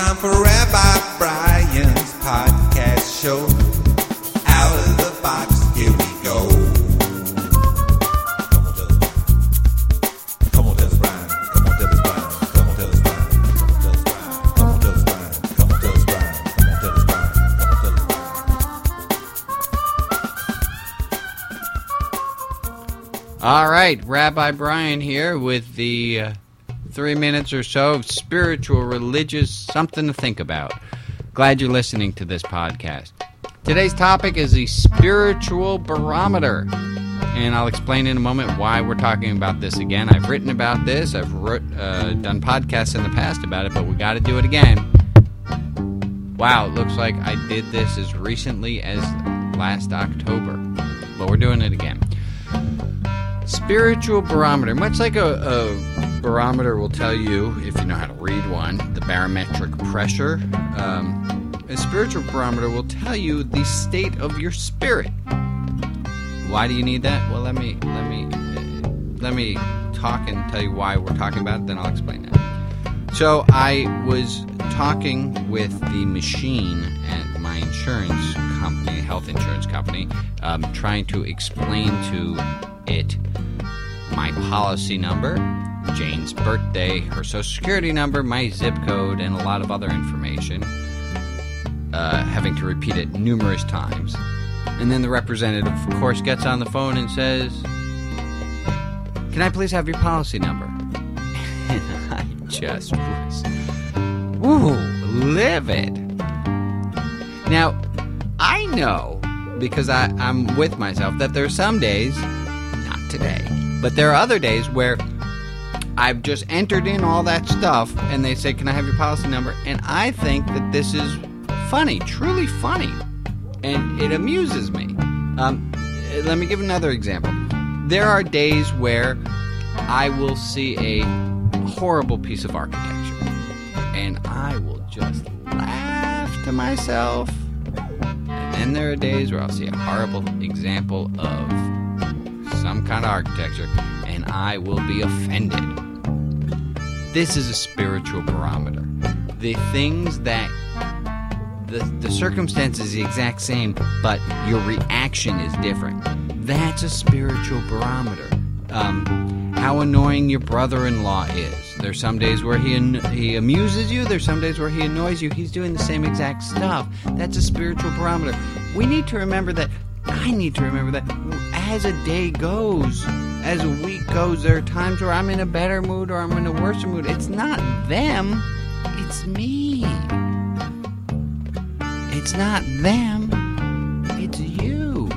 time for Rabbi Brian's podcast show. Out of the box, here we go. Come on, tell us. Come on, tell us, Brian. Come on, tell us, Brian. Come on, tell us, Brian. Come on, tell us, Brian. Come on, tell us, Brian. Come on, tell us, Brian. Come on, tell us, Brian. All right, Rabbi Brian here with the. Uh, three minutes or so of spiritual, religious, something to think about. Glad you're listening to this podcast. Today's topic is the spiritual barometer, and I'll explain in a moment why we're talking about this again. I've written about this, I've wrote, uh, done podcasts in the past about it, but we got to do it again. Wow, it looks like I did this as recently as last October, but we're doing it again spiritual barometer much like a, a barometer will tell you if you know how to read one the barometric pressure. Um, a spiritual barometer will tell you the state of your spirit. Why do you need that? Well let me let me uh, let me talk and tell you why we're talking about it then i'll explain that so i was talking with the machine at my insurance company health insurance company um, trying to explain to it my policy number, Jane's birthday, her social security number, my zip code, and a lot of other information, uh, having to repeat it numerous times. And then the representative, of course, gets on the phone and says, Can I please have your policy number? And I just was, ooh, livid. Now, I know, because I, I'm with myself, that there are some days, not today, but there are other days where I've just entered in all that stuff and they say, Can I have your policy number? And I think that this is funny, truly funny. And it amuses me. Um, let me give another example. There are days where I will see a horrible piece of architecture and I will just laugh to myself. And then there are days where I'll see a horrible example of some kind of architecture, and I will be offended. This is a spiritual barometer. The things that the, the circumstance is the exact same, but your reaction is different. That's a spiritual barometer. Um, how annoying your brother-in-law is. There's some days where he he amuses you. There's some days where he annoys you. He's doing the same exact stuff. That's a spiritual barometer. We need to remember that. I need to remember that as a day goes, as a week goes, there are times where I'm in a better mood or I'm in a worse mood. It's not them, it's me. It's not them, it's you.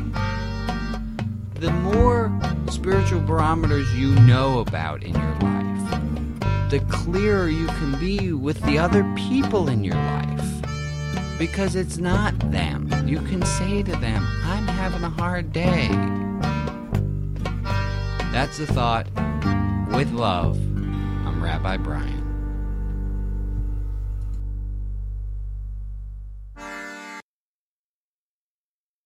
The more spiritual barometers you know about in your life, the clearer you can be with the other people in your life. Because it's not them. You can say to them, I'm having a hard day. That's the thought. With love, I'm Rabbi Brian.